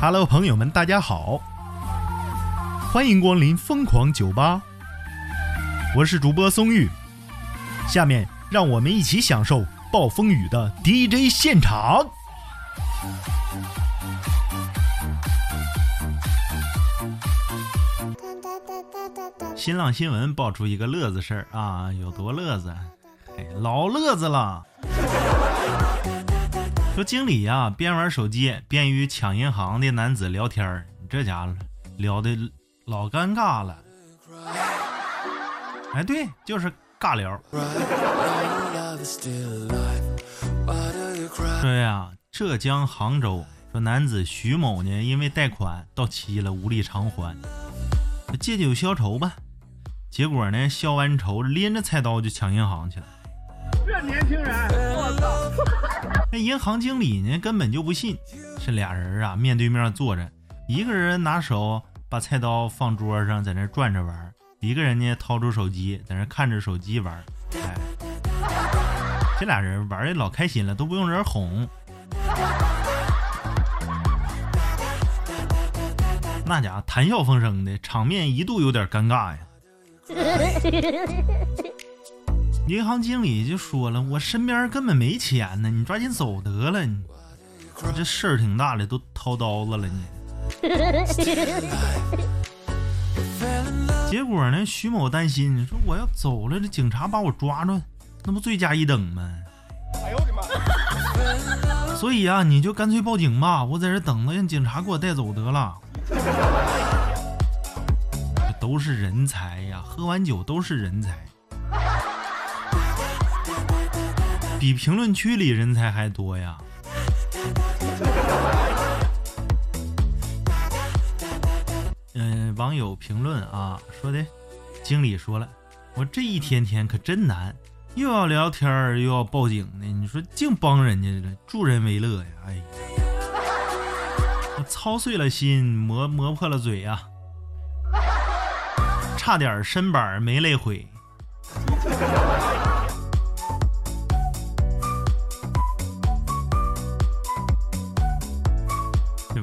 Hello，朋友们，大家好，欢迎光临疯狂酒吧，我是主播松玉，下面让我们一起享受暴风雨的 DJ 现场。新浪新闻爆出一个乐子事儿啊，有多乐子？嘿，老乐子了。说经理呀，边玩手机边与抢银行的男子聊天儿，这家伙聊的老尴尬了。哎，对，就是尬聊。说呀，浙江杭州说男子徐某呢，因为贷款到期了无力偿还，借酒消愁吧。结果呢，消完愁拎着菜刀就抢银行去了。这年轻人，我操！那银行经理呢，根本就不信。这俩人啊，面对面坐着，一个人拿手把菜刀放桌上，在那转着玩；一个人呢，掏出手机，在那看着手机玩。哎，这俩人玩的老开心了，都不用人哄。那家伙谈笑风生的，场面一度有点尴尬呀。银行经理就说了：“我身边根本没钱呢，你抓紧走得了。你这事儿挺大的，都掏刀子了你。”结果呢，徐某担心说：“我要走了，这警察把我抓住，那不罪加一等吗？”哎呦我的妈！所以啊，你就干脆报警吧，我在这等着，让警察给我带走得了。都是人才呀，喝完酒都是人才，比评论区里人才还多呀。嗯，网友评论啊说的，经理说了，我这一天天可真难，又要聊天又要报警的，你说净帮人家了，助人为乐呀，哎，我操碎了心，磨磨破了嘴呀。差点身板没累毁。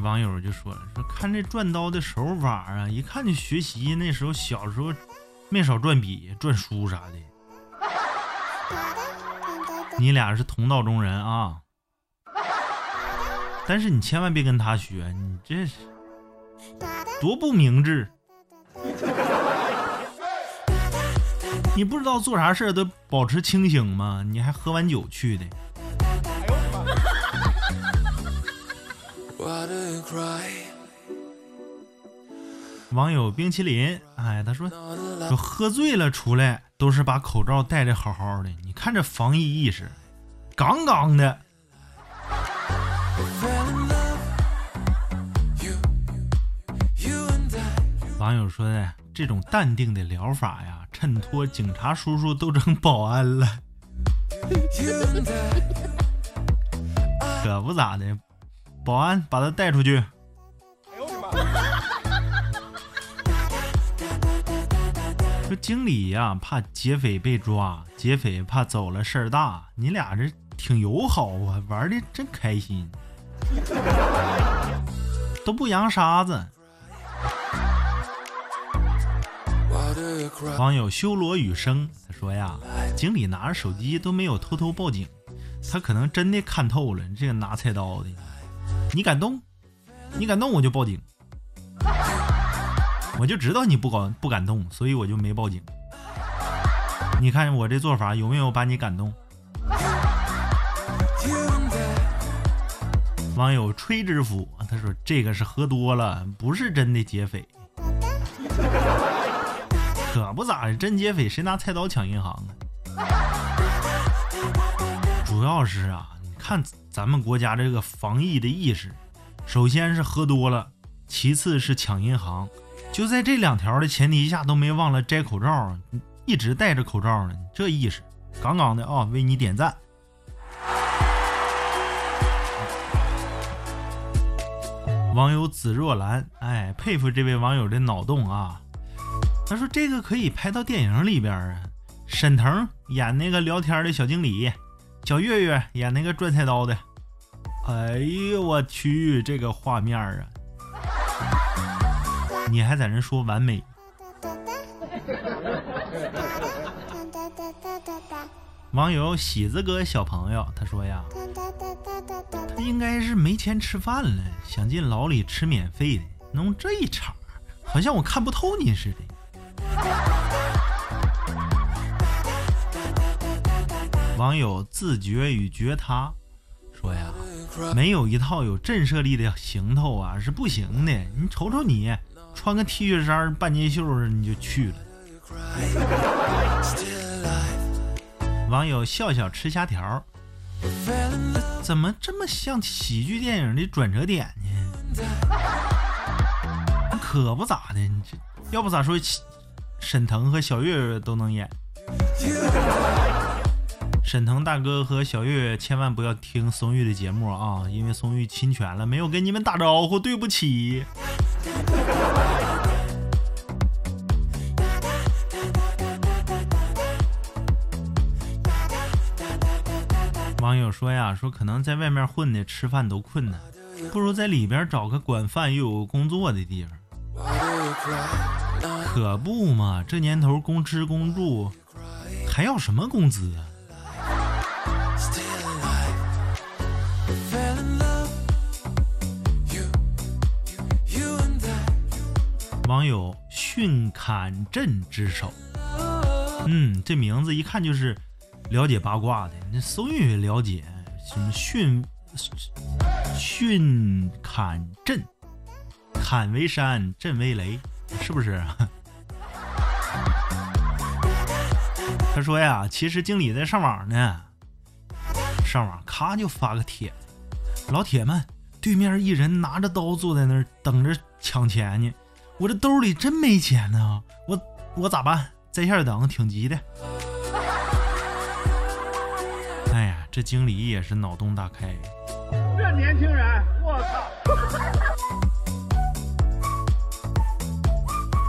网友就说了：“说看这转刀的手法啊，一看就学习那时候小时候没少转笔、转书啥的。你俩是同道中人啊，但是你千万别跟他学，你这是多不明智。”你不知道做啥事都保持清醒吗？你还喝完酒去的？网友冰淇淋，哎，他说说喝醉了出来都是把口罩戴的好好的，你看这防疫意识，杠杠的。网友说的这种淡定的疗法呀。衬托警察叔叔都成保安了，可不咋的，保安把他带出去。说经理呀，怕劫匪被抓，劫匪怕走了事儿大。你俩这挺友好啊，玩的真开心，都不扬沙子。网友修罗雨生他说呀，经理拿着手机都没有偷偷报警，他可能真的看透了这个拿菜刀的。你敢动，你敢动我就报警，我就知道你不敢不敢动，所以我就没报警。你看我这做法有没有把你感动？网友吹之福他说这个是喝多了，不是真的劫匪。可不咋的，真劫匪谁拿菜刀抢银行啊？主要是啊，看咱们国家这个防疫的意识，首先是喝多了，其次是抢银行，就在这两条的前提下都没忘了摘口罩，一直戴着口罩呢。这意识，杠杠的啊！为你点赞。网友紫若兰，哎，佩服这位网友的脑洞啊！他说：“这个可以拍到电影里边啊，沈腾演那个聊天的小经理，小岳岳演那个转菜刀的。哎呦我去，这个画面啊，你还在那说完美？网友喜子哥小朋友他说呀，他应该是没钱吃饭了，想进牢里吃免费的，弄这一茬，好像我看不透你似的。网友自觉与觉他说呀，没有一套有震慑力的行头啊是不行的。你瞅瞅你，穿个 T 恤衫、半截袖你就去了。网友笑笑吃虾条，怎么这么像喜剧电影的转折点呢？可不咋的，这要不咋说沈腾和小岳岳都能演。沈腾大哥和小岳岳千万不要听松玉的节目啊，因为松玉侵权了，没有跟你们打招呼，对不起。网友说呀，说可能在外面混的吃饭都困难，不如在里边找个管饭又有工作的地方。可不嘛，这年头公吃公住，还要什么工资啊？网友训砍镇之首，嗯，这名字一看就是了解八卦的。那松玉也了解什么训训砍镇，砍为山，震为雷，是不是？他说呀，其实经理在上网呢，上网咔就发个帖，老铁们，对面一人拿着刀坐在那儿等着抢钱呢。我这兜里真没钱呢，我我咋办？在线等，挺急的。哎呀，这经理也是脑洞大开。这年轻人，我操！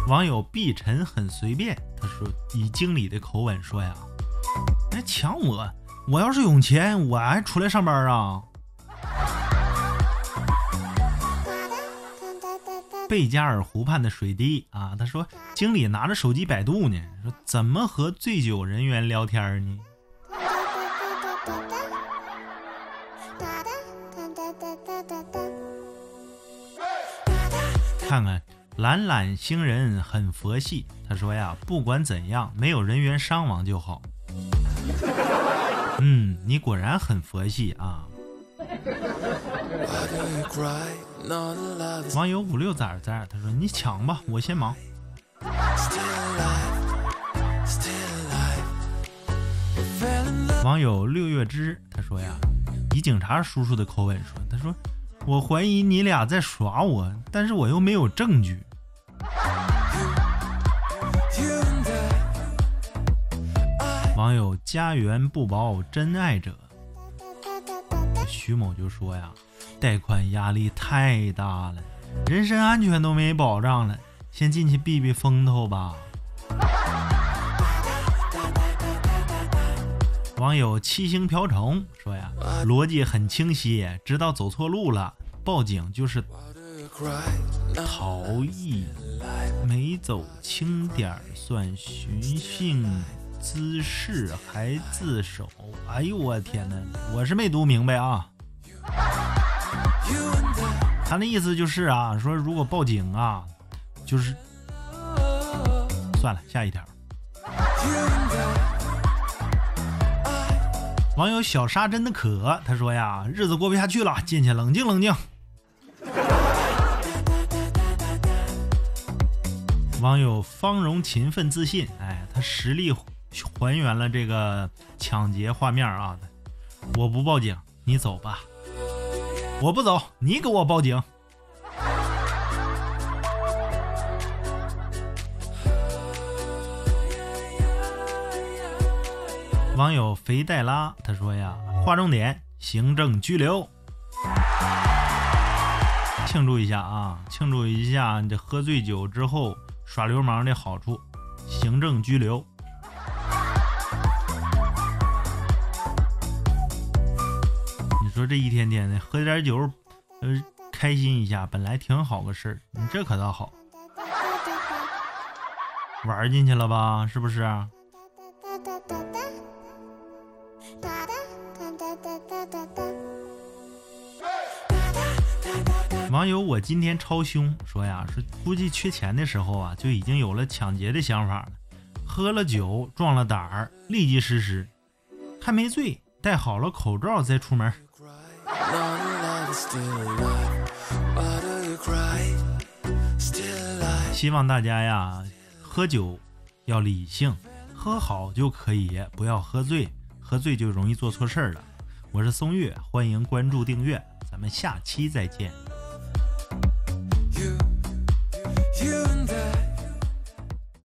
网友碧晨很随便，他说以经理的口吻说呀：“来抢我，我要是有钱，我还出来上班啊。”贝加尔湖畔的水滴啊，他说经理拿着手机百度呢，说怎么和醉酒人员聊天呢？看看懒懒星人很佛系，他说呀，不管怎样，没有人员伤亡就好。嗯，你果然很佛系啊。网友五六崽崽，他说：“你抢吧，我先忙。”网友六月之他说呀，以警察叔叔的口吻说：“他说我怀疑你俩在耍我，但是我又没有证据。”网友家园不保真爱者，徐某就说呀。贷款压力太大了，人身安全都没保障了，先进去避避风头吧。网友七星瓢虫说呀，逻辑很清晰，知道走错路了，报警就是逃逸，没走轻点算寻衅滋事还自首。哎呦我天哪，我是没读明白啊。他那意思就是啊，说如果报警啊，就是算了，下一条。网友小沙真的可，他说呀，日子过不下去了，进去冷静冷静。网友方荣勤奋自信，哎，他实力还原了这个抢劫画面啊！我不报警，你走吧。我不走，你给我报警。网友肥黛拉他说呀，划重点，行政拘留，庆祝一下啊，庆祝一下你这喝醉酒之后耍流氓的好处，行政拘留。说这一天天的喝点酒，呃，开心一下，本来挺好个事儿，你这可倒好，玩进去了吧？是不是？网友我今天超凶说呀，说估计缺钱的时候啊，就已经有了抢劫的想法了。喝了酒壮了胆儿，立即实施。还没醉，戴好了口罩再出门。希望大家呀，喝酒要理性，喝好就可以，不要喝醉，喝醉就容易做错事儿了。我是松月，欢迎关注订阅，咱们下期再见。